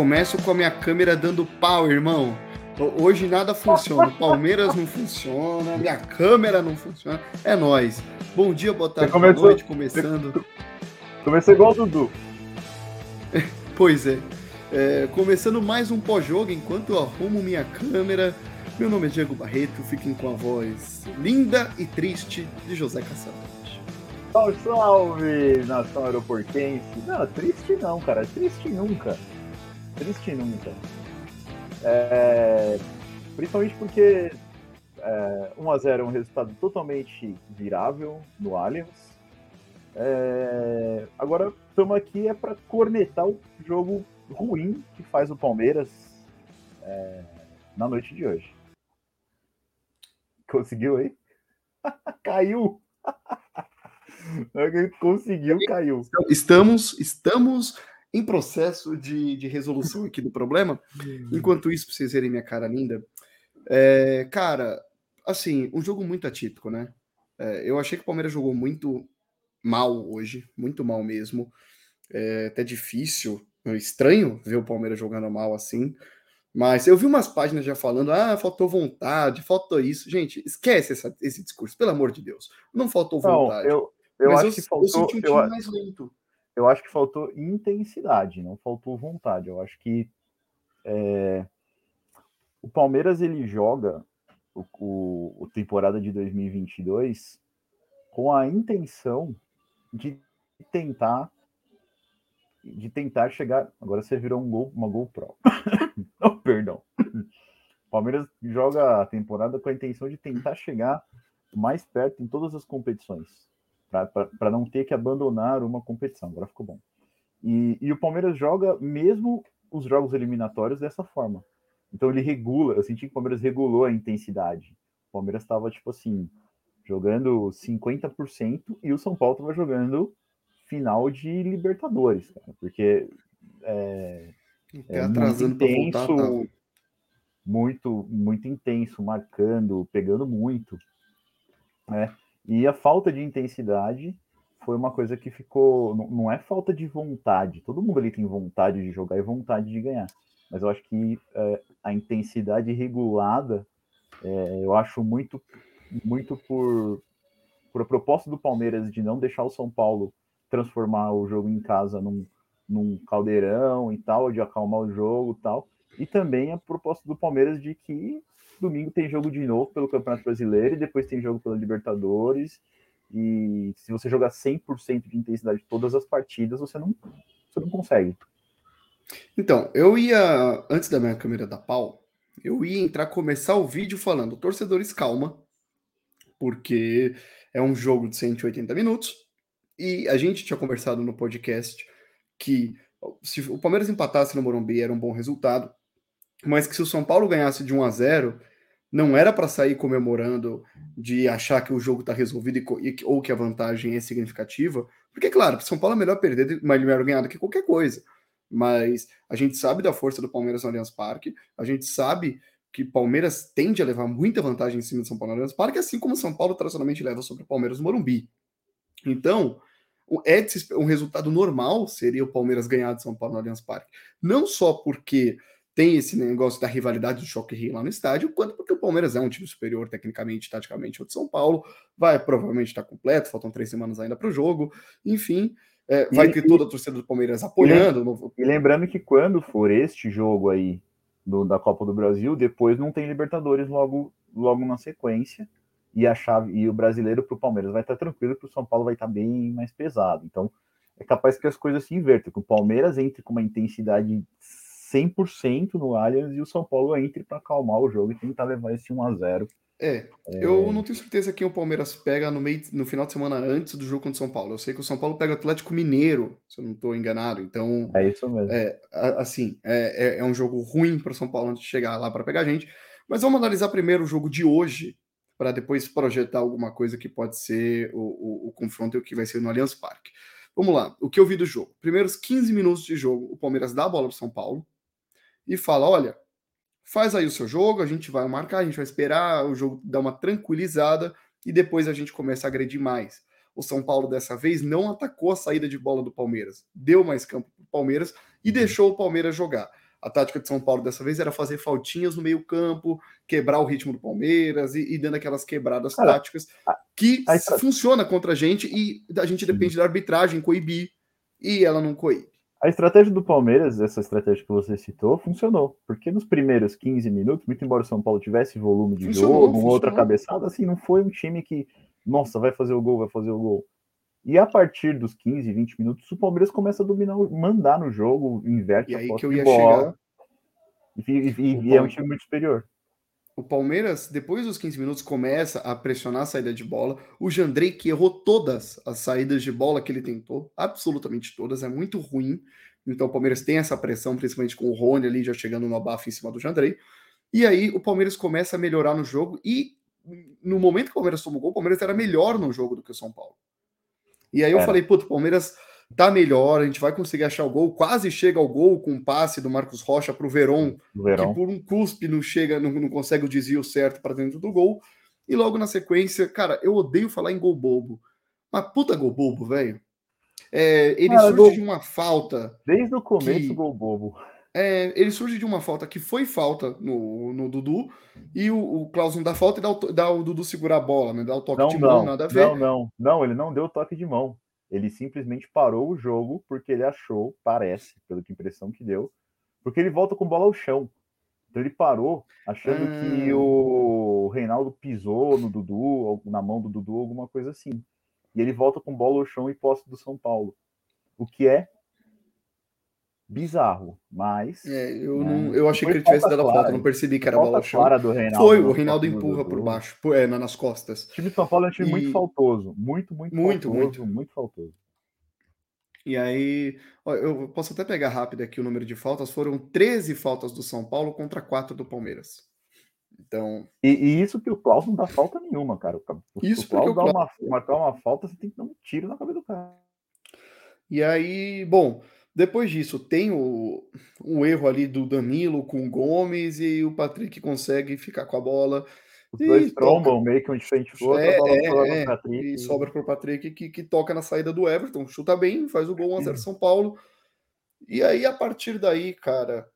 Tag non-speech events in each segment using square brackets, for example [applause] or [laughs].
Começo com a minha câmera dando pau, irmão. Hoje nada funciona. O Palmeiras não funciona, minha câmera não funciona. É nós. Bom dia, boa tarde, boa noite, começando. Comecei igual o Dudu. [laughs] pois é. é. Começando mais um pós-jogo enquanto eu arrumo minha câmera. Meu nome é Diego Barreto, fiquem com a voz linda e triste de José Caçadores. Salve, salve, nação aeroportense. Não, triste não, cara. Triste nunca. Triste nunca. É, principalmente porque é, 1x0 é um resultado totalmente virável no Allianz. É, agora estamos aqui é para cornetar o jogo ruim que faz o Palmeiras é, na noite de hoje. Conseguiu aí? [laughs] caiu! [laughs] Conseguiu, caiu. Estamos, estamos em processo de, de resolução aqui do problema. Enquanto isso, para vocês verem minha cara linda, é, cara, assim, um jogo muito atípico, né? É, eu achei que o Palmeiras jogou muito mal hoje, muito mal mesmo. É até difícil, é estranho ver o Palmeiras jogando mal assim. Mas eu vi umas páginas já falando, ah, faltou vontade, faltou isso. Gente, esquece essa, esse discurso, pelo amor de Deus. Não faltou vontade. Não, eu, eu acho eu, que faltou. Eu senti um time eu, mais lento eu acho que faltou intensidade, não faltou vontade. Eu acho que é, o Palmeiras ele joga o, o, o, temporada de 2022 com a intenção de tentar de tentar chegar. Agora você virou um gol, uma GoPro. [laughs] oh, perdão. Palmeiras joga a temporada com a intenção de tentar chegar mais perto em todas as competições para não ter que abandonar uma competição. Agora ficou bom. E, e, o Palmeiras joga mesmo os jogos eliminatórios dessa forma. Então ele regula, eu senti que o Palmeiras regulou a intensidade. O Palmeiras estava, tipo assim, jogando 50% e o São Paulo estava jogando final de Libertadores, cara, porque é, é muito intenso, voltar, tá? muito, muito intenso, marcando, pegando muito, né? E a falta de intensidade foi uma coisa que ficou. Não é falta de vontade. Todo mundo ali tem vontade de jogar e vontade de ganhar. Mas eu acho que é, a intensidade regulada, é, eu acho muito, muito por, por a proposta do Palmeiras de não deixar o São Paulo transformar o jogo em casa num, num caldeirão e tal, de acalmar o jogo e tal. E também a proposta do Palmeiras de que domingo tem jogo de novo pelo Campeonato Brasileiro e depois tem jogo pela Libertadores. E se você jogar 100% de intensidade todas as partidas, você não, você não consegue. Então, eu ia, antes da minha câmera da pau, eu ia entrar, começar o vídeo falando, torcedores, calma, porque é um jogo de 180 minutos, e a gente tinha conversado no podcast que se o Palmeiras empatasse no Morumbi era um bom resultado, mas que se o São Paulo ganhasse de 1 a 0 não era para sair comemorando de achar que o jogo está resolvido e, ou que a vantagem é significativa, porque, claro, São Paulo é melhor perder, mas melhor ganhar do que qualquer coisa. Mas a gente sabe da força do Palmeiras no Allianz Parque, a gente sabe que Palmeiras tende a levar muita vantagem em cima do São Paulo no Allianz Parque, assim como São Paulo tradicionalmente leva sobre o Palmeiras no Morumbi. Então, é um resultado normal seria o Palmeiras ganhar de São Paulo no Allianz Parque. Não só porque tem esse negócio da rivalidade do choque rio lá no estádio, quanto porque o Palmeiras é um time superior tecnicamente, taticamente ao de São Paulo, vai provavelmente estar completo, faltam três semanas ainda para o jogo, enfim, é, vai e, ter toda a torcida do Palmeiras apoiando. E, lembrando que quando for este jogo aí do, da Copa do Brasil, depois não tem Libertadores logo, logo na sequência, e a chave e o brasileiro para o Palmeiras vai estar tranquilo, que o São Paulo vai estar bem mais pesado. Então é capaz que as coisas se invertam, que o Palmeiras entre com uma intensidade 100% no Allianz e o São Paulo entre para acalmar o jogo e tentar levar esse 1 a 0 é, é, eu não tenho certeza quem o Palmeiras pega no meio no final de semana antes do jogo contra o São Paulo. Eu sei que o São Paulo pega o Atlético Mineiro, se eu não estou enganado. Então, é isso mesmo. É, assim, é, é, é um jogo ruim para o São Paulo antes de chegar lá para pegar a gente. Mas vamos analisar primeiro o jogo de hoje, para depois projetar alguma coisa que pode ser o, o, o confronto e o que vai ser no Allianz Parque. Vamos lá, o que eu vi do jogo? Primeiros 15 minutos de jogo, o Palmeiras dá a bola para São Paulo e fala: olha, faz aí o seu jogo, a gente vai marcar, a gente vai esperar o jogo dar uma tranquilizada e depois a gente começa a agredir mais. O São Paulo dessa vez não atacou a saída de bola do Palmeiras, deu mais campo para o Palmeiras e uhum. deixou o Palmeiras jogar. A tática de São Paulo dessa vez era fazer faltinhas no meio-campo, quebrar o ritmo do Palmeiras e, e dando aquelas quebradas Cara, táticas que a, a funciona contra a gente e a gente depende da arbitragem coibir e ela não coíbe. A estratégia do Palmeiras, essa estratégia que você citou, funcionou. Porque nos primeiros 15 minutos, muito embora o São Paulo tivesse volume de funcionou, jogo, funcionou. outra cabeçada, assim, não foi um time que, nossa, vai fazer o gol, vai fazer o gol. E a partir dos 15, 20 minutos, o Palmeiras começa a dominar, mandar no jogo, inverte e a posse de bola. E, e, e é um time muito superior. O Palmeiras, depois dos 15 minutos, começa a pressionar a saída de bola. O Jandrei, que errou todas as saídas de bola que ele tentou, absolutamente todas, é muito ruim. Então o Palmeiras tem essa pressão, principalmente com o Rony ali já chegando no abafo em cima do Jandrei. E aí o Palmeiras começa a melhorar no jogo. E no momento que o Palmeiras tomou o gol, o Palmeiras era melhor no jogo do que o São Paulo. E aí eu é. falei, puto, o Palmeiras tá melhor, a gente vai conseguir achar o gol. Quase chega ao gol com um passe do Marcos Rocha para o Verón, que por um cuspe não chega, não, não consegue o desvio certo para dentro do gol. E logo na sequência, cara, eu odeio falar em gol bobo. Mas puta gol bobo, velho. É, ele cara, surge gol... de uma falta. Desde o começo, que... gol bobo. É, ele surge de uma falta que foi falta no, no Dudu, e o, o Klaus não dá falta e dá o, dá o Dudu segurar a bola, né? Dá o toque não, de não, mão, nada a ver. Não, não, não, ele não deu o toque de mão. Ele simplesmente parou o jogo porque ele achou, parece, pela impressão que deu, porque ele volta com bola ao chão. Então ele parou achando que hum. o Reinaldo pisou no Dudu, na mão do Dudu, alguma coisa assim. E ele volta com bola ao chão e posse do São Paulo. O que é bizarro, mas. É, eu, né, não, eu achei que ele tivesse dado a falta, não percebi que era bola ao chão. Do Reinaldo, Foi, o Reinaldo empurra por baixo, é, nas costas. O time de São Paulo é um time e... muito faltoso, muito, muito, muito, faltoso, muito, muito faltoso. E aí, ó, eu posso até pegar rápido aqui o número de faltas. Foram 13 faltas do São Paulo contra 4 do Palmeiras. Então. E, e isso que o Klaus não dá falta nenhuma, cara. O, isso o Klaus dá uma, marcar uma falta, você tem que dar um tiro na cabeça do cara. E aí, bom, depois disso, tem o, um erro ali do Danilo com o Gomes e o Patrick consegue ficar com a bola. Os dois trombam meio que um diferente do outro, é, é, é, e sobra para o Patrick que, que toca na saída do Everton, chuta bem, faz o gol 1x0 São Paulo. E aí, a partir daí, cara,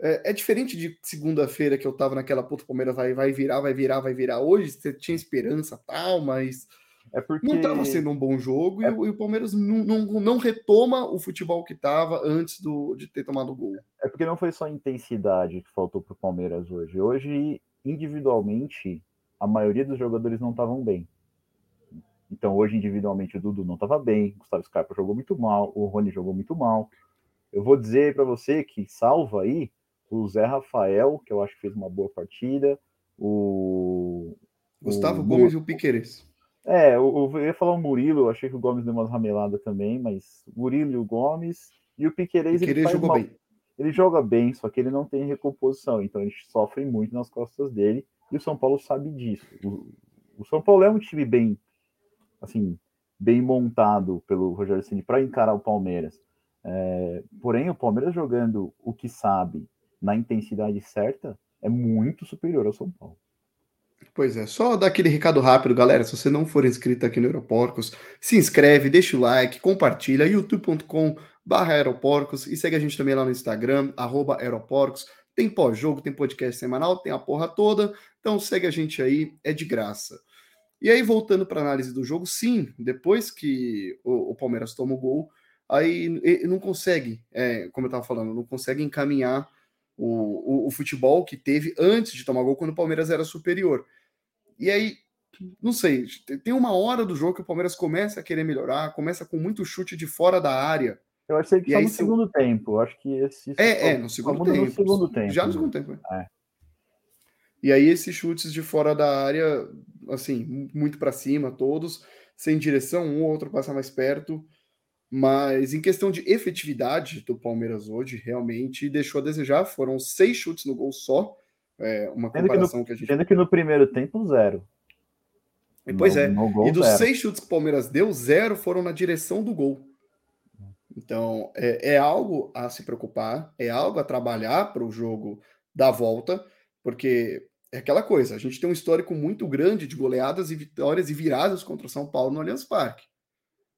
é, é diferente de segunda-feira que eu tava naquela puta Palmeiras vai, vai virar, vai virar, vai virar. Hoje você tinha esperança tal, mas é porque... não estava sendo um bom jogo é... e, o, e, o, Palmeiras não, não, não, retoma o futebol que estava antes do, de ter tomado o gol. É porque não foi só intensidade que faltou para o Palmeiras hoje. Hoje individualmente, a maioria dos jogadores não estavam bem. Então, hoje, individualmente, o Dudu não estava bem, o Gustavo Scarpa jogou muito mal, o Rony jogou muito mal. Eu vou dizer para você que salva aí o Zé Rafael, que eu acho que fez uma boa partida, o. Gustavo o, Gomes e o Piqueires. É, eu, eu ia falar o Murilo, eu achei que o Gomes deu uma ramelada também, mas o Murilo e o Gomes e o Piqueires. Piqueires jogou mal. bem ele joga bem, só que ele não tem recomposição, então gente sofre muito nas costas dele, e o São Paulo sabe disso. O, o São Paulo é um time bem, assim, bem montado pelo Rogério Ceni para encarar o Palmeiras. É, porém, o Palmeiras jogando o que sabe na intensidade certa é muito superior ao São Paulo. Pois é, só dar aquele recado rápido, galera. Se você não for inscrito aqui no Aeroporcos, se inscreve, deixa o like, compartilha, youtube.com barra Aeroporcos e segue a gente também lá no Instagram, arroba Aeroporcos. Tem pós-jogo, tem podcast semanal, tem a porra toda. Então segue a gente aí, é de graça. E aí, voltando para a análise do jogo, sim, depois que o, o Palmeiras toma o gol, aí não consegue, é, como eu estava falando, não consegue encaminhar o, o, o, futebol que teve antes de tomar gol, quando o Palmeiras era superior. E aí, não sei, tem uma hora do jogo que o Palmeiras começa a querer melhorar, começa com muito chute de fora da área, eu achei que e só no segundo tempo. acho que esse. É, é, no segundo tempo. No segundo tempo. Já no segundo tempo. É. é. E aí, esses chutes de fora da área, assim, muito para cima, todos, sem direção, um ou outro passa mais perto. Mas em questão de efetividade do Palmeiras hoje, realmente deixou a desejar. Foram seis chutes no gol só. É uma comparação que, no, que a gente. Sendo que no primeiro tempo, zero. Pois no, é. No e dos zero. seis chutes que o Palmeiras deu, zero foram na direção do gol. Então, é, é algo a se preocupar, é algo a trabalhar para o jogo da volta, porque é aquela coisa, a gente tem um histórico muito grande de goleadas e vitórias e viradas contra o São Paulo no Allianz Parque.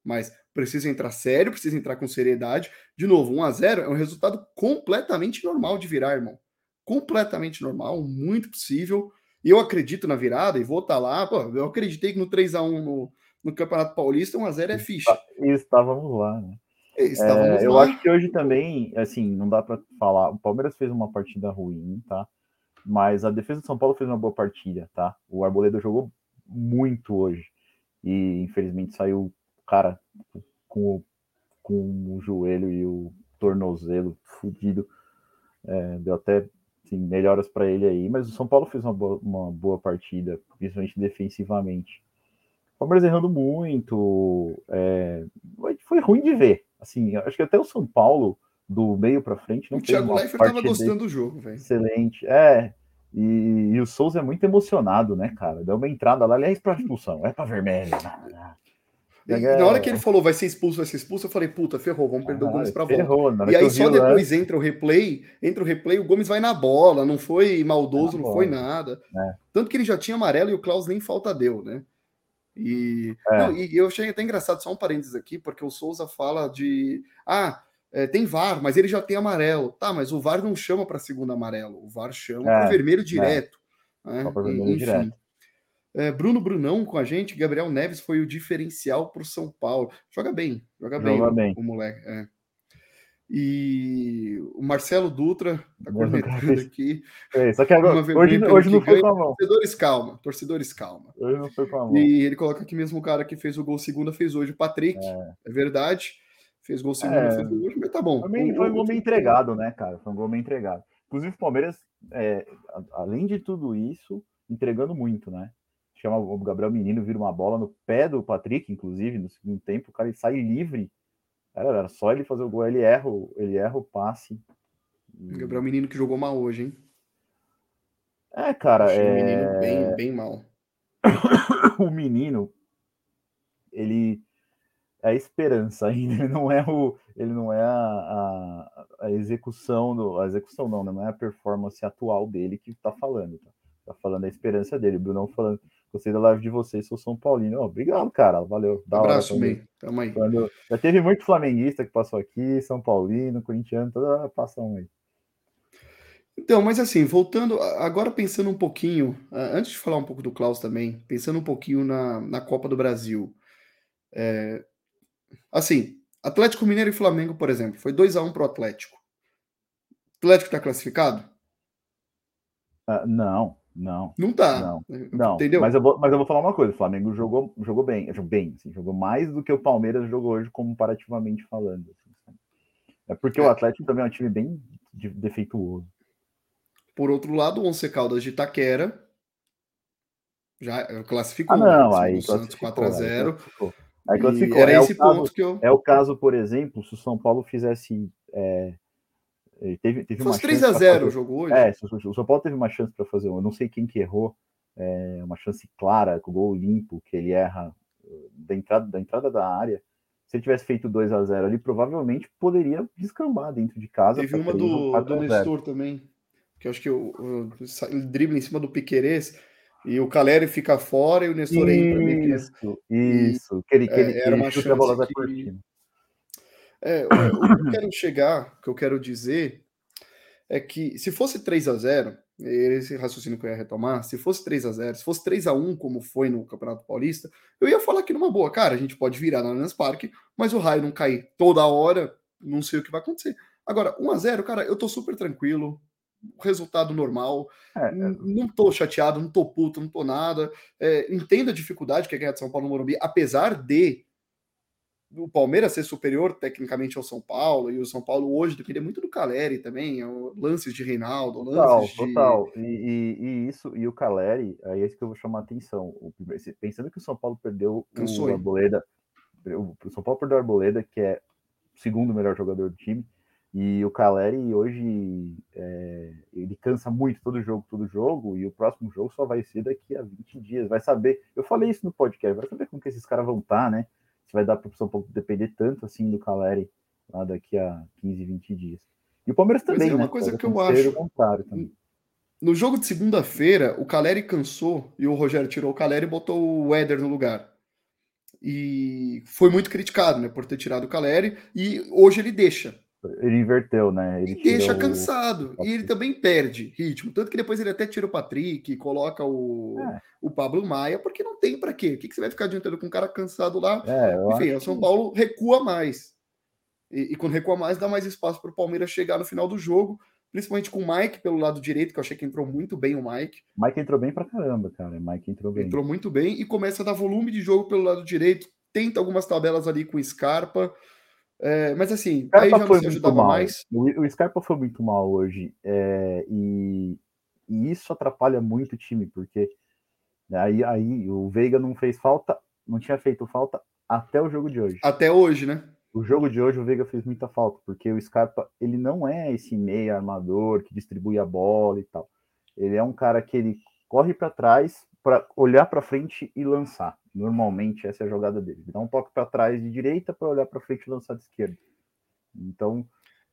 Mas precisa entrar sério, precisa entrar com seriedade. De novo, 1 a 0 é um resultado completamente normal de virar, irmão. Completamente normal, muito possível. Eu acredito na virada e vou estar tá lá. Pô, eu acreditei que no 3 a 1 no, no Campeonato Paulista, 1 a 0 é ficha. Estávamos lá, né? Estávamos é, eu acho que hoje também, assim, não dá para falar. O Palmeiras fez uma partida ruim, tá? Mas a defesa de São Paulo fez uma boa partida, tá? O Arboleda jogou muito hoje. E infelizmente saiu, cara, com o, com o joelho e o tornozelo fudido. É, deu até assim, melhoras para ele aí, mas o São Paulo fez uma boa, uma boa partida, principalmente defensivamente. O Palmeiras errando muito, é, foi ruim de ver. Assim, acho que até o São Paulo do meio para frente não O Thiago Leifert tava gostando do jogo, velho. Excelente. É, e, e, o Souza é muito emocionado, né, cara? Deu uma entrada lá, aliás, para expulsão, é para vermelho. Na hora que ele falou vai ser expulso, vai ser expulso, eu falei, puta, ferrou, vamos perder ah, o Gomes pra volta. E aí só depois entra o replay, entra o replay, o Gomes vai na bola, não foi maldoso, não foi nada. É. Tanto que ele já tinha amarelo e o Klaus nem falta deu, né? E, é. não, e eu achei até engraçado, só um parênteses aqui, porque o Souza fala de. Ah, é, tem VAR, mas ele já tem amarelo. Tá, mas o VAR não chama para segundo amarelo, o VAR chama é, para vermelho é. direto. Né? Vermelho Enfim. direto. É, Bruno Brunão com a gente, Gabriel Neves foi o diferencial para o São Paulo. Joga bem, joga, bem, bem, o, moleque. É. E o Marcelo Dutra tá cornetando aqui. É, só que agora, hoje, hoje não foi com a mão. Torcedores, calma. Torcedores, calma. Hoje não foi com a mão. E ele coloca aqui mesmo o cara que fez o gol segunda, fez hoje o Patrick. É, é verdade. Fez gol segunda, é, fez hoje, mas tá bom. Foi, foi um gol meio entregado, né, cara? Foi um gol meio entregado. Inclusive, o Palmeiras, é, além de tudo isso, entregando muito, né? Chama o Gabriel Menino, vira uma bola no pé do Patrick, inclusive, no segundo tempo, o cara sai livre era, era só ele fazer o gol, ele erra, ele erra o passe. Gabriel Menino que jogou mal hoje, hein? É, cara. é... O menino bem, bem mal. [coughs] o menino, ele é a esperança ainda, ele não é o, ele não é a, a, a execução do, a execução não, né? não é a performance atual dele que tá falando, tá, tá falando a esperança dele, o Brunão falando, Gostei da live de vocês, sou São Paulino. Oh, obrigado, cara. Valeu. Da Abraço, meio. Tamo aí. Quando... Já teve muito flamenguista que passou aqui, São Paulino, corintiano, toda passa um aí. Então, mas assim, voltando, agora pensando um pouquinho, antes de falar um pouco do Klaus também, pensando um pouquinho na, na Copa do Brasil. É, assim, Atlético Mineiro e Flamengo, por exemplo, foi 2 a 1 um pro Atlético. Atlético tá classificado? Uh, não. Não. Não tá. Não, não. Entendeu? Mas eu, vou, mas eu vou falar uma coisa: o Flamengo jogou, jogou bem, jogou bem, assim, jogou mais do que o Palmeiras jogou hoje, comparativamente falando. Assim, é porque é. o Atlético também é um time bem defeituoso. Por outro lado, o Once Caldas de Itaquera já classificou. Ah, não, aí Santos 4x0. Aí classificou. Era é esse ponto caso, que eu. É o caso, por exemplo, se o São Paulo fizesse. É, Teve, teve Fosse 3 a 0 o jogo hoje. É, o São Paulo teve uma chance para fazer, eu não sei quem que errou, é, uma chance clara, com o gol limpo, que ele erra uh, da entrada da, entrada da área. Se ele tivesse feito 2 a 0 ali, provavelmente poderia descambar dentro de casa. Teve uma do, do Nestor também, que eu acho que o, o, ele dribla em cima do Piquerez e o Caleri fica fora e o Nestor isso, entra. Isso, isso. Que ele, que ele, é, era uma chance que, é, o, que eu quero chegar, o que eu quero dizer é que se fosse 3 a 0 esse raciocínio que eu ia retomar, se fosse 3 a 0 se fosse 3 a 1 como foi no Campeonato Paulista, eu ia falar aqui numa boa, cara, a gente pode virar no Allianz Parque, mas o raio não cair toda hora, não sei o que vai acontecer. Agora, 1 a 0 cara, eu tô super tranquilo, resultado normal, é, é. não tô chateado, não tô puto, não tô nada, é, entendo a dificuldade que é ganhar de São Paulo no Morumbi, apesar de o Palmeiras ser superior tecnicamente ao São Paulo, e o São Paulo hoje depende muito do Caleri também, é lances de Reinaldo, lances total, de... Total, e, e, e, isso, e o Caleri, aí é isso que eu vou chamar a atenção, o, pensando que o São Paulo perdeu Cansou, o Arboleda, o São Paulo perdeu o Arboleda, que é o segundo melhor jogador do time, e o Caleri hoje, é, ele cansa muito todo jogo, todo jogo, e o próximo jogo só vai ser daqui a 20 dias, vai saber, eu falei isso no podcast, vai saber como que esses caras vão estar, tá, né, se vai dar para o São Paulo depender tanto assim do Caleri lá daqui a 15, 20 dias. E o Palmeiras também, é uma né? coisa que eu acho. No jogo de segunda-feira, o Caleri cansou e o Rogério tirou o Caleri e botou o Éder no lugar. e foi muito criticado, né, por ter tirado o Caleri, e hoje ele deixa. Ele inverteu, né? Ele deixa cansado. O... E ele também perde ritmo. Tanto que depois ele até tira o Patrick, coloca o, é. o Pablo Maia, porque não tem para quê. O que, que você vai ficar adiantando com um cara cansado lá? É, Enfim, o São que... Paulo recua mais. E, e, quando recua mais, dá mais espaço para o Palmeiras chegar no final do jogo, principalmente com o Mike pelo lado direito, que eu achei que entrou muito bem o Mike. Mike entrou bem pra caramba, cara. Mike entrou bem. Entrou muito bem e começa a dar volume de jogo pelo lado direito. Tenta algumas tabelas ali com Scarpa. É, mas assim, aí já se ajudava mal. mais. O, o Scarpa foi muito mal hoje. É, e, e, isso atrapalha muito o time, porque aí, aí o Veiga não fez falta, não tinha feito falta até o jogo de hoje. Até hoje, né? O jogo de hoje o Veiga fez muita falta, porque o Scarpa ele não é esse meio armador que distribui a bola e tal. Ele é um cara que ele corre para trás para olhar para frente e lançar. Normalmente essa é a jogada dele. Dá um toque para trás de direita para olhar para frente e lançar de esquerda. Então,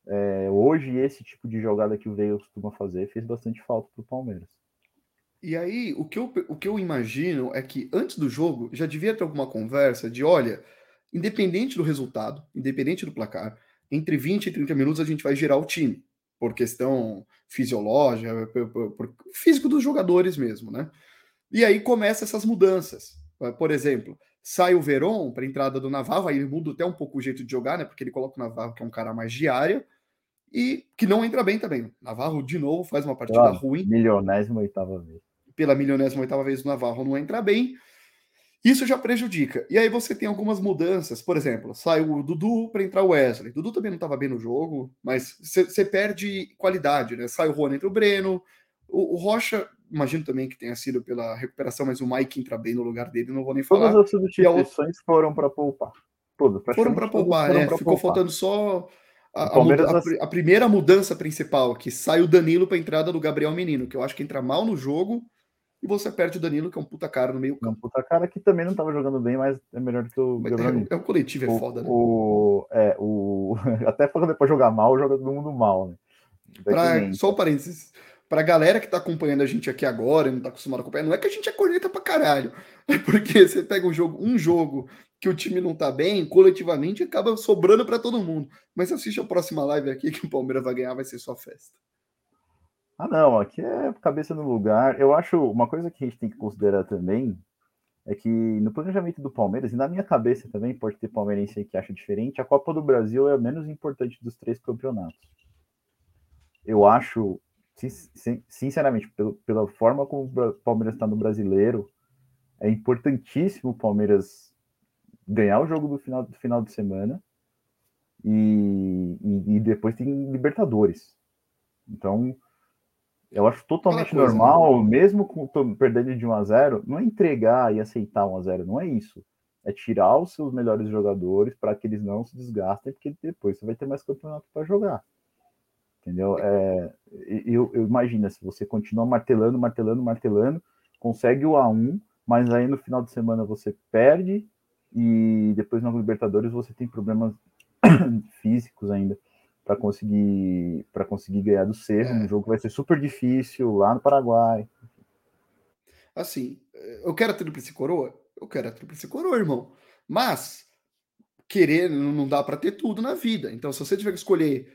é, hoje esse tipo de jogada que o Veiga costuma fazer fez bastante falta para o Palmeiras. E aí, o que, eu, o que eu imagino é que antes do jogo já devia ter alguma conversa de: olha, independente do resultado, independente do placar, entre 20 e 30 minutos a gente vai girar o time, por questão fisiológica, por, por, por físico dos jogadores mesmo, né? E aí começa essas mudanças. Por exemplo, sai o Veron para a entrada do Navarro, aí ele muda até um pouco o jeito de jogar, né? Porque ele coloca o Navarro, que é um cara mais de área, e que não entra bem também. Navarro, de novo, faz uma partida ruim. Milionésima oitava vez. Pela milionésima oitava vez o Navarro não entra bem. Isso já prejudica. E aí você tem algumas mudanças. Por exemplo, sai o Dudu para entrar o Wesley. Dudu também não estava bem no jogo, mas você perde qualidade, né? Sai o Rony entre o Breno. O, o Rocha imagino também que tenha sido pela recuperação, mas o Mike entra bem no lugar dele, não vou nem falar. Todas as substituições foram para poupar. Todas, foram para poupar, né? Ficou poupar. faltando só a, a, a, a, primeira mudança principal, que sai o Danilo para a entrada do Gabriel Menino, que eu acho que entra mal no jogo, e você perde o Danilo, que é um puta cara no meio campo. É um puta cara que também não estava jogando bem, mas é melhor que o Gabriel é. É, o coletivo, é o, foda, né? O, é, o, [laughs] até falando depois jogar mal, joga todo mundo mal, né? Pra, só um parênteses pra galera que tá acompanhando a gente aqui agora, não tá acostumado a acompanhar, não é que a gente é corneta pra caralho. [laughs] É porque você pega um jogo, um jogo que o time não tá bem, coletivamente acaba sobrando para todo mundo. Mas assiste a próxima live aqui que o Palmeiras vai ganhar, vai ser só festa. Ah, não, aqui é cabeça no lugar. Eu acho uma coisa que a gente tem que considerar também é que no planejamento do Palmeiras, e na minha cabeça também, pode ter palmeirense aí que acha diferente, a Copa do Brasil é a menos importante dos três campeonatos. Eu acho sinceramente, pelo, pela forma como o Palmeiras está no brasileiro, é importantíssimo o Palmeiras ganhar o jogo do final, do final de semana e, e, e depois tem Libertadores. Então, eu acho totalmente coisa, normal, né? mesmo com perdendo de 1 a 0 não é entregar e aceitar 1 a 0 não é isso. É tirar os seus melhores jogadores para que eles não se desgastem, porque depois você vai ter mais campeonato para jogar. Entendeu? É, eu, eu imagino, se você continua martelando, martelando, martelando, consegue o A1, mas aí no final de semana você perde e depois na Libertadores você tem problemas [coughs] físicos ainda para conseguir para conseguir ganhar do Cerro. É. Um jogo que vai ser super difícil lá no Paraguai. Assim, eu quero a tríplice coroa? Eu quero a tríplice coroa, irmão. Mas querer não dá para ter tudo na vida. Então, se você tiver que escolher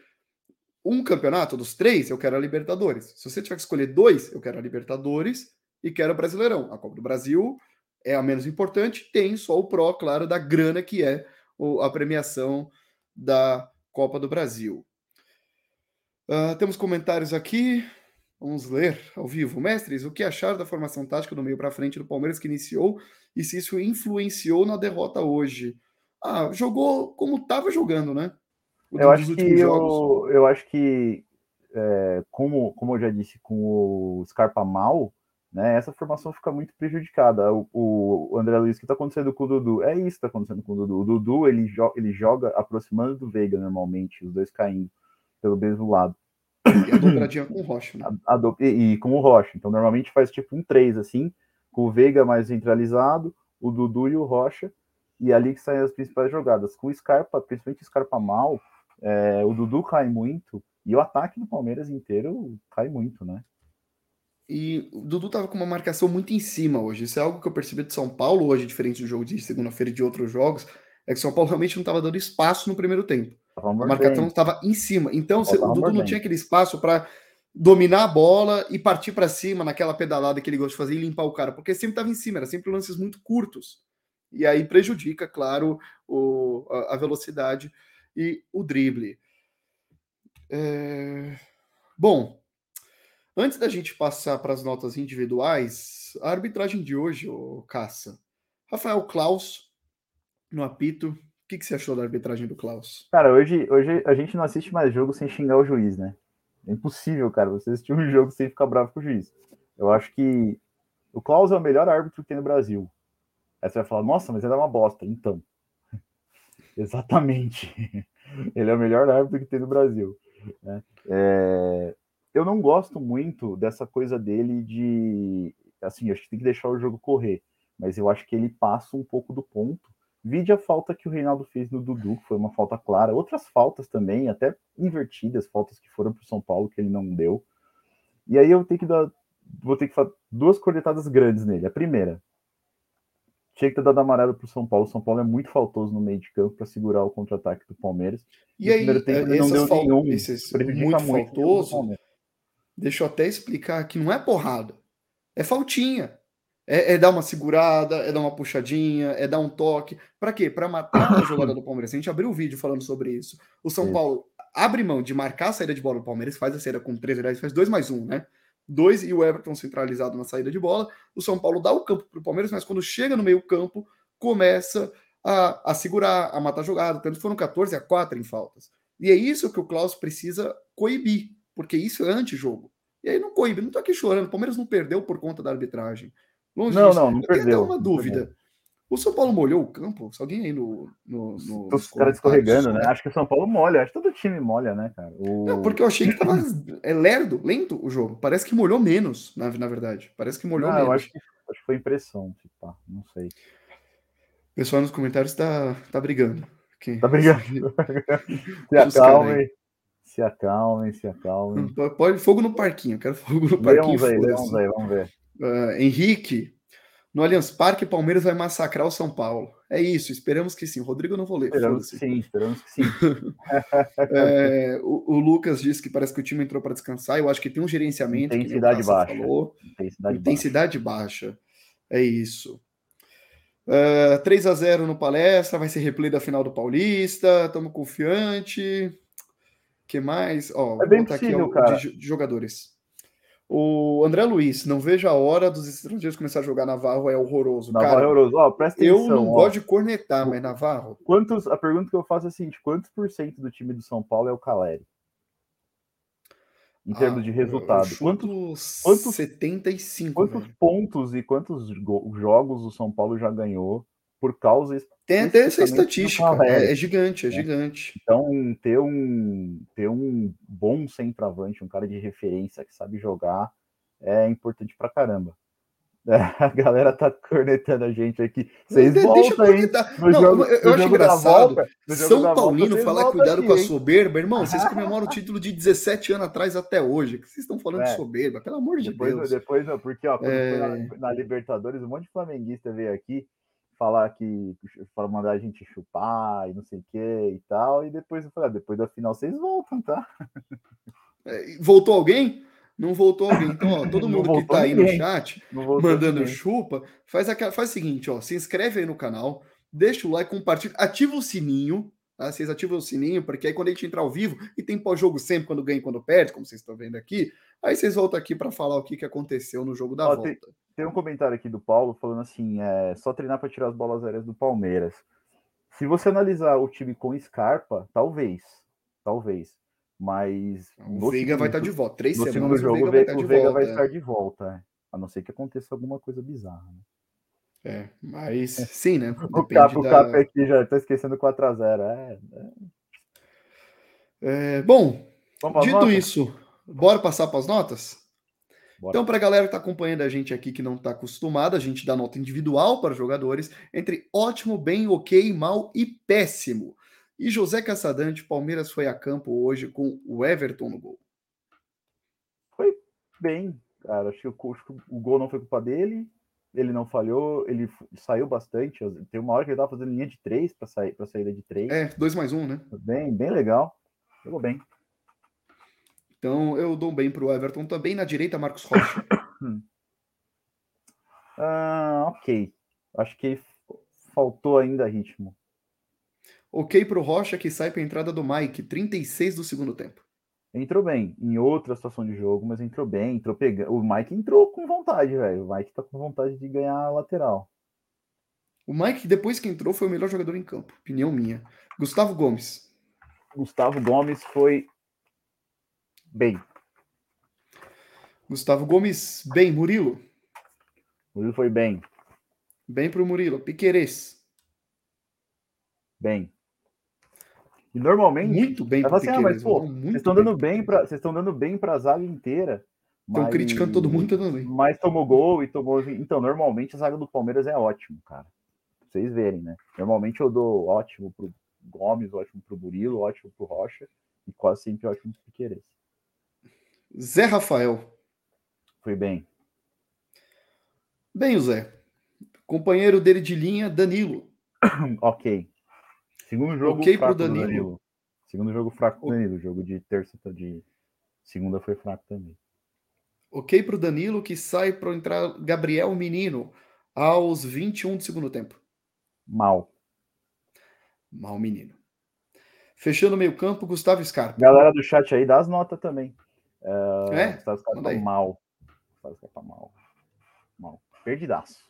um campeonato dos três, eu quero a Libertadores. Se você tiver que escolher dois, eu quero a Libertadores e quero o Brasileirão. A Copa do Brasil é a menos importante, tem só o pró, claro, da grana que é a premiação da Copa do Brasil. Uh, temos comentários aqui. Vamos ler ao vivo. Mestres, o que acharam da formação tática do meio para frente do Palmeiras que iniciou e se isso influenciou na derrota hoje? Ah, jogou como estava jogando, né? Eu acho que eu, eu acho que é, como, como eu já disse com o Scarpa mal, né, essa formação fica muito prejudicada. O, o André Luiz, que está acontecendo com o Dudu? É isso que está acontecendo com o Dudu. O Dudu ele, jo ele joga aproximando do Veiga normalmente, os dois caindo pelo mesmo lado. E a dobradinha com o Rocha, né? A, a do, e, e, com o Rocha. Então, normalmente faz tipo um 3, assim, com o Veiga mais centralizado, o Dudu e o Rocha, e ali que saem as principais jogadas. Com o Scarpa, principalmente o Scarpa mal, é, o Dudu cai muito e o ataque do Palmeiras inteiro cai muito, né? E o Dudu tava com uma marcação muito em cima hoje. Isso é algo que eu percebi de São Paulo hoje, diferente do jogo de segunda-feira e de outros jogos, é que São Paulo realmente não estava dando espaço no primeiro tempo. A marcação estava em cima. Então, o Dudu não tinha aquele espaço para dominar a bola e partir para cima naquela pedalada que ele gosta de fazer e limpar o cara, porque sempre estava em cima, era sempre lances muito curtos. E aí prejudica, claro, o, a, a velocidade e o drible. É... Bom, antes da gente passar para as notas individuais, a arbitragem de hoje, o Caça. Rafael Klaus no apito. O que, que você achou da arbitragem do Klaus? Cara, hoje, hoje a gente não assiste mais jogo sem xingar o juiz, né? É impossível, cara, você assistir um [laughs] jogo sem ficar bravo com o juiz. Eu acho que o Klaus é o melhor árbitro que tem no Brasil. Aí você vai falar, nossa, mas ele é uma bosta. Então, exatamente. [laughs] ele é o melhor árbitro que tem no Brasil. Né? É... Eu não gosto muito dessa coisa dele de. Assim, acho que tem que deixar o jogo correr. Mas eu acho que ele passa um pouco do ponto Vide a falta que o Reinaldo fez no Dudu, que foi uma falta clara. Outras faltas também, até invertidas, faltas que foram para o São Paulo, que ele não deu. E aí eu tenho que dar. Vou ter que fazer duas cornetadas grandes nele. A primeira, tinha que ter dado amarelo para o São Paulo. O São Paulo é muito faltoso no meio de campo para segurar o contra-ataque do Palmeiras. E no aí, primeiro tempo, ele não deu nenhum. Esses muito, muito faltoso. Deixa eu até explicar que não é porrada, é faltinha. É, é, dar uma segurada, é dar uma puxadinha, é dar um toque. Para quê? Para matar a jogada do Palmeiras. A gente abriu o vídeo falando sobre isso. O São Paulo abre mão de marcar a saída de bola do Palmeiras, faz a saída com três reais, faz dois mais um, né? Dois e o Everton centralizado na saída de bola. O São Paulo dá o campo para o Palmeiras, mas quando chega no meio-campo, começa a, a segurar, a matar a jogada. Tanto foram 14 a 4 em faltas. E é isso que o Klaus precisa coibir, porque isso é antijogo. E aí não coíbe, não tô aqui chorando. O Palmeiras não perdeu por conta da arbitragem. Longe não, disso. não, não eu perdeu. Tenho uma dúvida. O São Paulo molhou o campo? Se alguém aí no. no, no Os caras escorregando, né? Acho que o São Paulo molha. Acho que todo time molha, né, cara? O... Não, porque eu achei que tava é lerdo, lento o jogo. Parece que molhou menos, na, na verdade. Parece que molhou não, menos. Eu acho que, acho que foi impressão, tipo, não sei. O pessoal nos comentários tá, tá brigando. Quem... Tá brigando. [laughs] se acalmem. Se acalmem, se acalmem. Pode fogo no parquinho. Quero fogo no parquinho. Vamos ver, vamos ver, vamos ver. Uh, Henrique, no Allianz Parque, Palmeiras vai massacrar o São Paulo. É isso, esperamos que sim. Rodrigo, eu não vou ler. Esperamos que sim, esperamos que sim. [laughs] é, o, o, Lucas disse que parece que o time entrou para descansar. Eu acho que tem um gerenciamento. Intensidade baixa. Falou. Intensidade, Intensidade baixa. baixa. É isso. Uh, é, 3 a 0 no palestra, vai ser replay da final do Paulista. Estamos confiante. que mais? Ó, é bem possível, aqui, ó, cara. De, de jogadores. O André Luiz, não vejo a hora dos estrangeiros começar a jogar Navarro, é horroroso. Navarro Cara, é horroroso. Ó, presta atenção, eu não ó. gosto de cornetar, mas Navarro. Quantos, a pergunta que eu faço é a seguinte: quantos por cento do time do São Paulo é o Caleri? Em termos ah, de resultado. Quantos, quantos 75. Quantos velho. pontos e quantos jogos o São Paulo já ganhou por causa tem até essa estatística é, é, gigante é, é gigante então ter um ter um bom centroavante um cara de referência que sabe jogar é importante pra caramba é, [laughs] a galera tá cornetando a gente aqui. Vocês de, voltam. No não, jogo, eu, eu acho engraçado. Volta, São Paulino volta, falar cuidado aqui, com a soberba. Irmão, vocês [laughs] comemoram o título de 17 anos atrás até hoje. que vocês estão falando é. de soberba? Pelo amor de depois, Deus. Depois, porque, ó, quando é... foi na, na Libertadores, um monte de flamenguista veio aqui falar que para mandar a gente chupar e não sei o que e tal. E depois eu falei, ah, depois da final vocês voltam, tá? É, voltou alguém? Não voltou alguém. [laughs] Então, ó, todo mundo que tá aí ninguém. no chat mandando ninguém. chupa, faz, aquela, faz o seguinte, ó, se inscreve aí no canal, deixa o like, compartilha, ativa o sininho, tá? Vocês ativam o sininho, porque aí quando a gente entrar ao vivo, e tem pós-jogo sempre, quando ganha e quando perde, como vocês estão vendo aqui, aí vocês voltam aqui para falar o que, que aconteceu no jogo da ó, volta. Tem, tem, um comentário aqui do Paulo falando assim: é só treinar para tirar as bolas aéreas do Palmeiras. Se você analisar o time com Scarpa, talvez. Talvez. Mas. O Veiga vai estar tá de volta. Três no semanas segundo jogo, o Veiga, vai, estar, o Veiga volta, vai é. estar de volta. É. A não ser que aconteça alguma coisa bizarra. Né? É, mas sim, né? o Cap, da... Cap aqui já tá esquecendo 4x0. É, é. É, bom, dito isso, bora passar para as notas? Bora. Então, para a galera que está acompanhando a gente aqui que não está acostumada, a gente dá nota individual para jogadores entre ótimo, bem, ok, mal e péssimo. E José Caçadante, Palmeiras foi a campo hoje com o Everton no gol. Foi bem, cara. Acho que, o, acho que o gol não foi culpa dele, ele não falhou, ele saiu bastante. Tem uma hora que ele tava fazendo linha de três para sair para saída de três. É, dois mais um, né? Bem, bem legal. Jogou bem. Então eu dou um bem pro Everton também na direita, Marcos Rocha. [coughs] ah, ok. Acho que faltou ainda ritmo. Ok pro Rocha que sai para entrada do Mike, 36 do segundo tempo. Entrou bem, em outra situação de jogo, mas entrou bem, entrou pegando. O Mike entrou com vontade, velho. O Mike tá com vontade de ganhar a lateral. O Mike, depois que entrou, foi o melhor jogador em campo. Opinião minha. Gustavo Gomes. Gustavo Gomes foi bem. Gustavo Gomes, bem. Murilo. Murilo foi bem. Bem pro Murilo. Piqueires. Bem. E normalmente. Muito bem para assim, ah, mas, pô, vocês estão dando bem para vocês estão dando bem para a zaga inteira. Estão mas... criticando todo mundo também. Mas tomou gol e tomou. Então, normalmente a zaga do Palmeiras é ótimo, cara. Pra vocês verem, né? Normalmente eu dou ótimo pro Gomes, ótimo pro Burilo, ótimo pro Rocha e quase sempre ótimo pro Piqueires. Zé Rafael. Foi bem. Bem, o Zé. Companheiro dele de linha, Danilo. [coughs] ok. Segundo jogo okay fraco pro Danilo. Danilo. Segundo jogo fraco do Danilo. O jogo de terça de segunda foi fraco também. Ok para o Danilo que sai para entrar Gabriel Menino aos 21 do segundo tempo. Mal. Mal menino. Fechando o meio campo, Gustavo Scarpa. Galera do chat aí, dá as notas também. Uh, é? Gustavo Scarpa mal. Gustavo Scarpa mal. Mal. Perdidaço.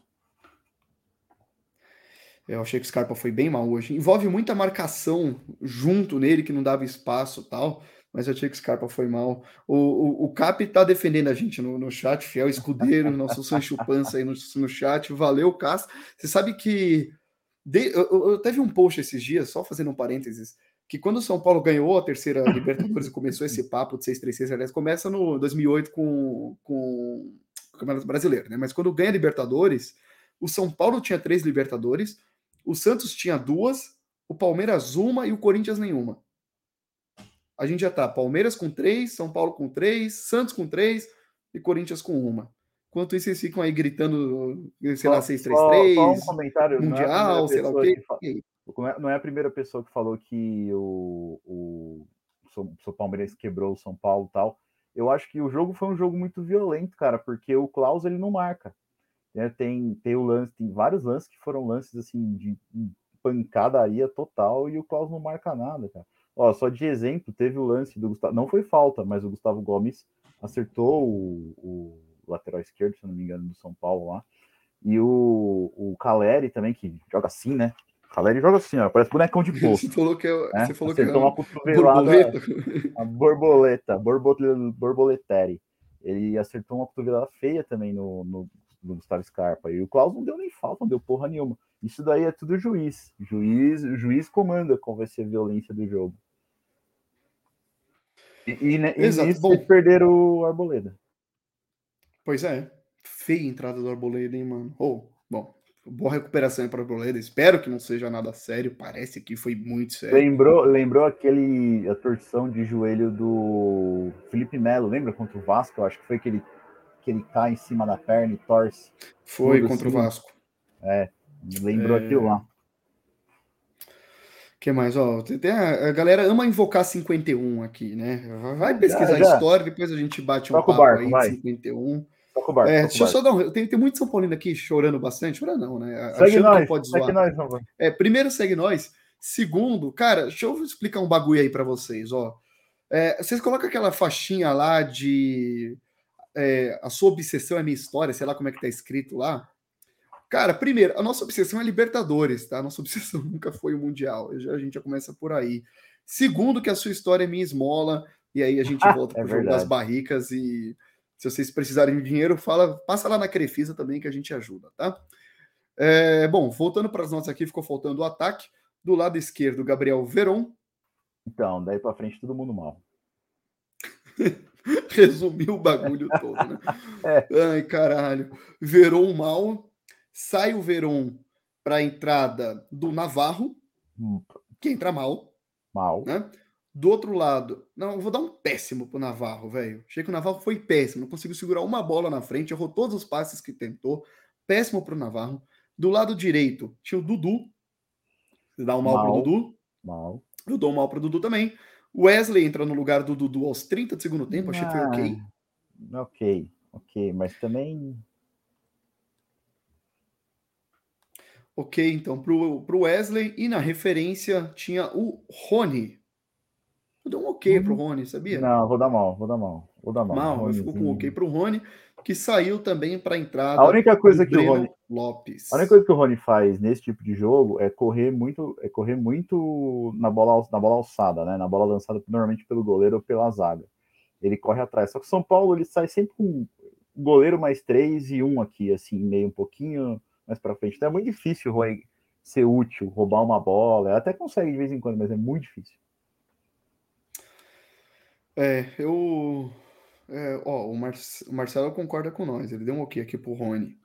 Eu achei que o Scarpa foi bem mal hoje. Envolve muita marcação junto nele, que não dava espaço tal, mas eu achei que o Scarpa foi mal. O, o, o Cap tá defendendo a gente no, no chat, fiel escudeiro, nosso Sancho Pança aí no, no chat. Valeu, Cássio. Você sabe que. De, eu, eu teve um post esses dias, só fazendo um parênteses, que quando o São Paulo ganhou a terceira Libertadores e começou esse papo de 636, aliás, começa no 2008 com, com o Campeonato Brasileiro, né? Mas quando ganha a Libertadores, o São Paulo tinha três Libertadores o Santos tinha duas, o Palmeiras uma e o Corinthians nenhuma. A gente já tá Palmeiras com três, São Paulo com três, Santos com três e Corinthians com uma. Enquanto isso, eles ficam aí gritando, sei lá, 633, só, só um comentário, é Mundial, é sei lá o quê. Que não é a primeira pessoa que falou que o, o, o Palmeiras quebrou o São Paulo e tal. Eu acho que o jogo foi um jogo muito violento, cara, porque o Klaus ele não marca. Né? Tem, tem o lance, tem vários lances que foram lances assim de pancadaria total e o Klaus não marca nada, cara. Ó, só de exemplo, teve o lance do Gustavo, não foi falta, mas o Gustavo Gomes acertou o, o lateral esquerdo, se não me engano, do São Paulo lá. E o, o Caleri também, que joga assim, né? Caleri joga assim, ó, parece bonecão de [laughs] bolso. Você falou que é, né? você falou que é uma cotovelada, borboleta. a borboleta, borboleta, borboleteri. Ele acertou uma cotovelada feia também no, no do Gustavo Scarpa. E o Klaus não deu nem falta, não deu porra nenhuma. Isso daí é tudo juiz. Juiz, o juiz comanda qual vai ser a violência do jogo. E, e, né, e Bom, perderam o Arboleda. Pois é. Feia entrada do Arboleda, hein, mano? Oh, bom, boa recuperação para o Arboleda. Espero que não seja nada sério. Parece que foi muito sério. Lembrou, lembrou aquele a torção de joelho do Felipe Melo, lembra contra o Vasco? Eu acho que foi aquele que ele cai em cima da perna e torce. Foi contra assim. o Vasco. É, lembrou é... aquilo lá. que mais? Ó, a, a, galera ama invocar 51 aqui, né? Vai pesquisar já, já. a história, depois a gente bate um Toca papo barco, aí vai. 51. Toca o barco, é, deixa eu só dar um. Tem, tem muito São Paulino aqui chorando bastante. Chorando não, né? Segue Achando nós, que pode zoar. Segue nós, é, primeiro, segue nós. Segundo, cara, deixa eu explicar um bagulho aí para vocês, ó. É, vocês colocam aquela faixinha lá de é, a sua obsessão é minha história, sei lá como é que tá escrito lá. Cara, primeiro, a nossa obsessão é Libertadores, tá? A nossa [laughs] obsessão nunca foi o Mundial. Já, a gente já começa por aí. Segundo, que a sua história é minha esmola, e aí a gente [laughs] volta é pro verdade. jogo das barricas e se vocês precisarem de dinheiro, fala, passa lá na Crefisa também que a gente ajuda, tá? É, bom, voltando para as notas aqui, ficou faltando o ataque. Do lado esquerdo, Gabriel Veron. Então, daí para frente todo mundo mal. [laughs] [laughs] Resumiu o bagulho todo, né? [laughs] é. Ai, caralho. Veron mal. Sai o Veron para a entrada do Navarro, hum. que entra mal. Mal. Né? Do outro lado, não, eu vou dar um péssimo pro Navarro, velho. Achei que o Navarro foi péssimo, não conseguiu segurar uma bola na frente, errou todos os passes que tentou. Péssimo pro Navarro. Do lado direito, tinha o Dudu. Você dá um mal, mal pro Dudu. Mal. Eu dou um mal pro Dudu também. Wesley entra no lugar do Dudu aos 30 do segundo tempo, achei que foi ok. Ah, ok, ok, mas também. Ok, então, pro, pro Wesley e na referência tinha o Rony. Eu dei um ok hum, pro Rony, sabia? Não, vou dar mal, vou dar mal. Vou dar mal. Mal, ficou com um ok pro Rony, que saiu também para entrada. A única coisa que o Rony Lopes. A única coisa que o Rony faz nesse tipo de jogo é correr muito, é correr muito na bola, na bola alçada, né? Na bola lançada normalmente pelo goleiro ou pela zaga. Ele corre atrás. Só que o São Paulo ele sai sempre com goleiro mais três e um aqui, assim, meio um pouquinho mais para frente. Então é muito difícil o ser útil, roubar uma bola. Até consegue de vez em quando, mas é muito difícil. É, eu. É, ó, o, Mar... o Marcelo concorda com nós. Ele deu um ok aqui pro Rony.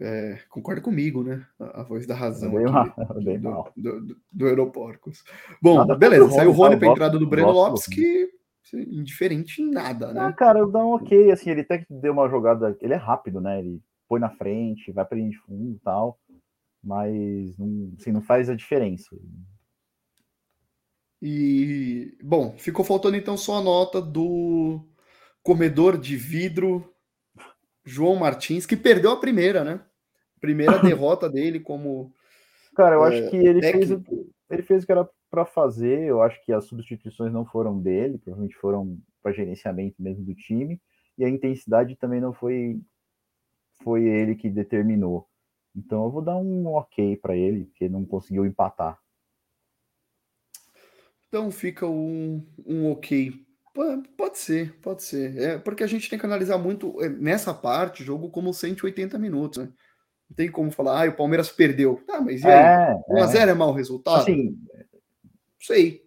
É, concorda comigo, né? A, a, voz da razão bem mal, [laughs] bem do, mal. Do, do, do Aeroporcos. Bom, Nada beleza. Saiu o Rony tá? para entrada do Breno Lopes, que indiferente em nada, né? Ah, cara, dá um ok, assim, ele até que deu uma jogada, ele é rápido, né? Ele põe na frente, vai para linha de fundo e tal, mas não, assim, não faz a diferença. E, bom, ficou faltando então só a nota do comedor de vidro João Martins, que perdeu a primeira, né? Primeira [laughs] derrota dele como. Cara, eu é, acho que ele fez, ele fez o que era para fazer. Eu acho que as substituições não foram dele, provavelmente foram para gerenciamento mesmo do time. E a intensidade também não foi foi ele que determinou. Então eu vou dar um ok para ele, porque não conseguiu empatar. Então fica um, um ok Pode ser, pode ser. É, porque a gente tem que analisar muito é, nessa parte o jogo como 180 minutos, né? Não tem como falar, ah, o Palmeiras perdeu. Tá, mas e aí? É, 1x0 é. é mau resultado? Assim, sei.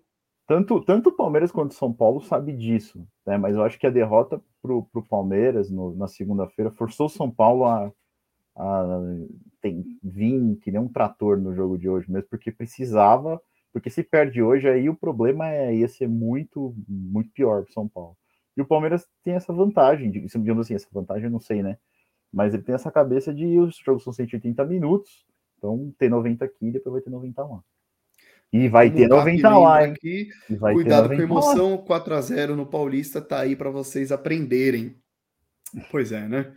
Tanto, tanto o Palmeiras quanto o São Paulo sabe disso, né? Mas eu acho que a derrota pro, pro Palmeiras no, na segunda-feira forçou o São Paulo a, a tem, vir que nem um trator no jogo de hoje, mesmo porque precisava porque se perde hoje, aí o problema é, ia ser muito, muito pior para São Paulo. E o Palmeiras tem essa vantagem, digamos assim, essa vantagem eu não sei, né? Mas ele tem essa cabeça de os jogos são 180 minutos, então tem 90 aqui, depois vai ter 90 lá. E vai ter 90 lá, hein? Aqui, cuidado com a emoção, 4 a 0 no Paulista tá aí para vocês aprenderem. Pois é, né?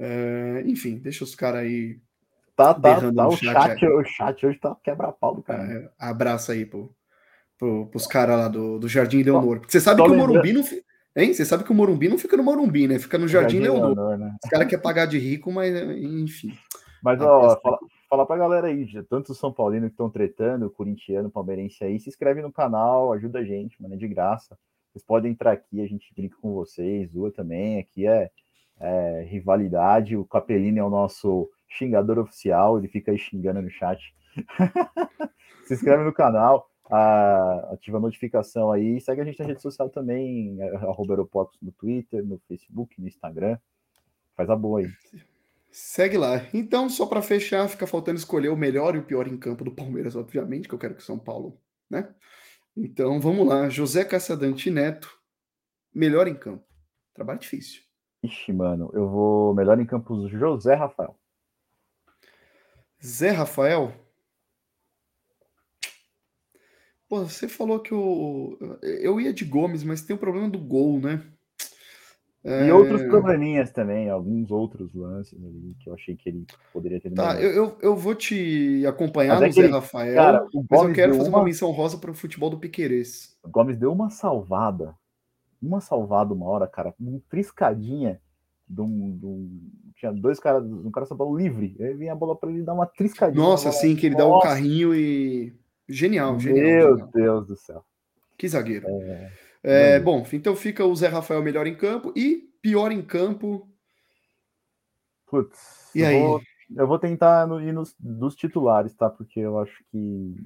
É, enfim, deixa os caras aí Tá, tá, tá. O chat, chat o chat hoje tá quebra-pau do cara. É, abraço aí pro, pro, pros caras lá do, do Jardim Leonor. Porque você sabe que o Morumbi não. Hein? Você sabe que o Morumbi não fica no Morumbi, né? Fica no Jardim, Jardim Leonor. Leonor né? Os caras querem pagar de rico, mas enfim. Mas, ó, fala, fala pra galera aí, tanto os São Paulinos que estão tretando, o corintiano, palmeirense aí, se inscreve no canal, ajuda a gente, mano, é de graça. Vocês podem entrar aqui, a gente brinca com vocês, Zua também, aqui é, é rivalidade, o Capelino é o nosso xingador oficial, ele fica aí xingando no chat. [laughs] Se inscreve no canal, ativa a notificação aí, segue a gente na rede social também, arroba Aeroportos no Twitter, no Facebook, no Instagram. Faz a boa aí. Segue lá. Então, só para fechar, fica faltando escolher o melhor e o pior em campo do Palmeiras, obviamente, que eu quero que São Paulo, né? Então, vamos lá. José Caçadante Neto, melhor em campo. Trabalho difícil. Ixi, mano, eu vou melhor em campo José Rafael. Zé Rafael? Pô, você falou que o. Eu ia de Gomes, mas tem o problema do gol, né? É... E outros probleminhas também, alguns outros lances ali que eu achei que ele poderia ter. Tá, eu, eu, eu, vou te acompanhar mas é no Zé ele... Rafael, Cara, mas eu quero fazer uma... uma menção rosa para o futebol do Piquerez. O Gomes deu uma salvada, uma salvada uma hora, cara, uma triscadinha de um, de um, tinha dois caras, um cara São Paulo livre, aí vinha a bola para ele dar uma triscadinha. Nossa, sim, que ele Nossa. dá um carrinho e genial, genial. Meu genial. Deus do céu. Que zagueiro. É, é, bom, então fica o Zé Rafael melhor em campo e pior em campo. Putz. E eu aí? Vou, eu vou tentar ir nos dos titulares, tá? Porque eu acho que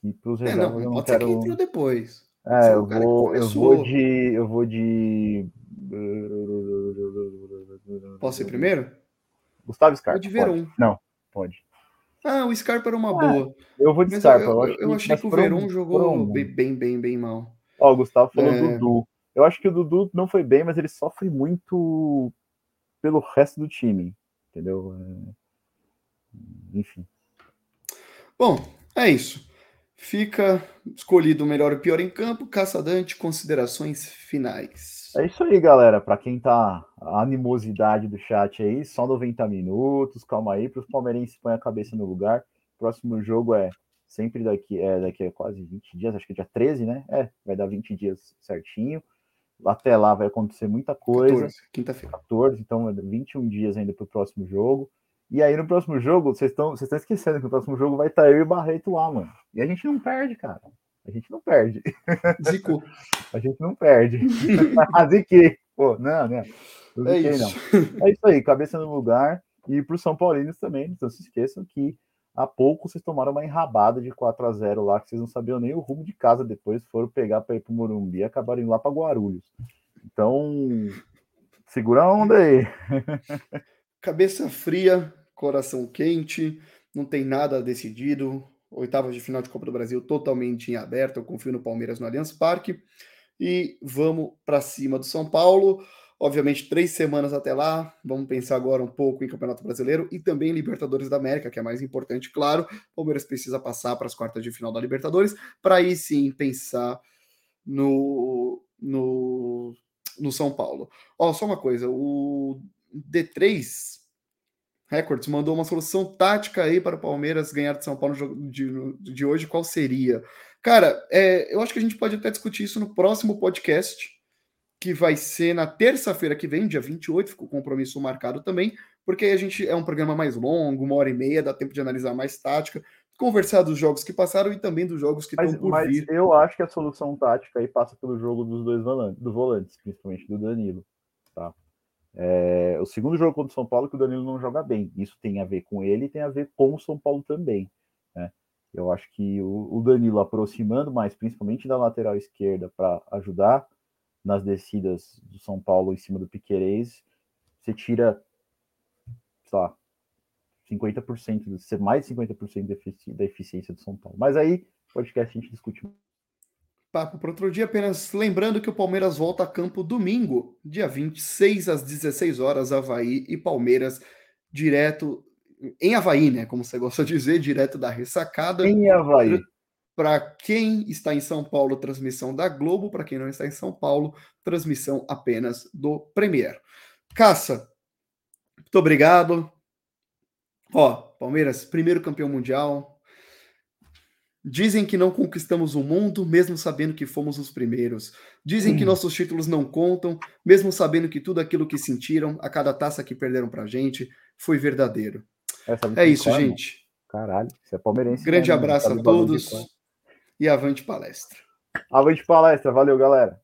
que pros reservas é, não, eu não quero. Ser que depois. É, eu vou, eu vou de eu vou de Posso ir primeiro? Gustavo Scarpa. Pode ver um. Não, pode. Ah, o Scarpa era uma é, boa. Eu vou de Scarpa. Eu, eu, eu achei que o Verón jogou bem, bem, bem, bem mal. Ó, o Gustavo falou é... Dudu. Eu acho que o Dudu não foi bem, mas ele sofre muito pelo resto do time, entendeu? É... Enfim. Bom, é isso. Fica escolhido o melhor e pior em campo. Caça Dante, considerações finais. É isso aí, galera. Para quem tá a animosidade do chat aí, só 90 minutos, calma aí, para os palmeirenses põem a cabeça no lugar. Próximo jogo é sempre daqui, é, daqui a quase 20 dias, acho que é dia 13, né? É, vai dar 20 dias certinho. Até lá vai acontecer muita coisa. quinta-feira. 14, então 21 dias ainda para o próximo jogo. E aí no próximo jogo, vocês estão esquecendo que no próximo jogo vai estar eu e o Barreto lá, mano. E a gente não perde, cara. A gente não perde. [laughs] Zico. a gente não perde. [laughs] Ziquei. Pô, não, né? é isso. não. É isso aí, cabeça no lugar. E para os São Paulinos também, não se esqueçam que há pouco vocês tomaram uma enrabada de 4 a 0 lá, que vocês não sabiam nem o rumo de casa depois, foram pegar para ir para o Morumbi e acabaram indo lá para Guarulhos. Então, segura a onda aí. Cabeça fria, coração quente, não tem nada decidido. Oitavas de final de Copa do Brasil totalmente em aberto. Eu confio no Palmeiras no Allianz Parque. E vamos para cima do São Paulo. Obviamente, três semanas até lá. Vamos pensar agora um pouco em Campeonato Brasileiro e também Libertadores da América, que é mais importante, claro. O Palmeiras precisa passar para as quartas de final da Libertadores, para aí sim pensar no, no, no São Paulo. Ó, só uma coisa: o D3 Records mandou uma solução tática aí para o Palmeiras ganhar de São Paulo no jogo de, de hoje. Qual seria? Cara, é, eu acho que a gente pode até discutir isso no próximo podcast, que vai ser na terça-feira que vem, dia 28, ficou o compromisso marcado também, porque aí a gente é um programa mais longo, uma hora e meia, dá tempo de analisar mais tática, conversar dos jogos que passaram e também dos jogos que estão por mas vir. Eu acho que a solução tática aí passa pelo jogo dos dois volantes, do volantes, principalmente do Danilo. Tá? É, o segundo jogo contra o São Paulo que o Danilo não joga bem. Isso tem a ver com ele e tem a ver com o São Paulo também. Né? Eu acho que o, o, Danilo aproximando mais, principalmente da lateral esquerda, para ajudar nas descidas do São Paulo em cima do Piquerez, você tira, sei lá, 50%, mais de 50% da eficiência do São Paulo. Mas aí, podcast a gente discute papo para outro dia. Apenas lembrando que o Palmeiras volta a campo domingo, dia 26 às 16 horas, Havaí e Palmeiras, direto em Havaí, né? Como você gosta de dizer, direto da ressacada. Em Havaí. Para quem está em São Paulo, transmissão da Globo. Para quem não está em São Paulo, transmissão apenas do Premier. Caça, muito obrigado. Ó, Palmeiras, primeiro campeão mundial, Dizem que não conquistamos o mundo, mesmo sabendo que fomos os primeiros. Dizem hum. que nossos títulos não contam, mesmo sabendo que tudo aquilo que sentiram, a cada taça que perderam pra gente, foi verdadeiro. É isso, é, gente. Caralho, você é palmeirense. Grande né, abraço a todos e avante palestra. Avante palestra, valeu, galera.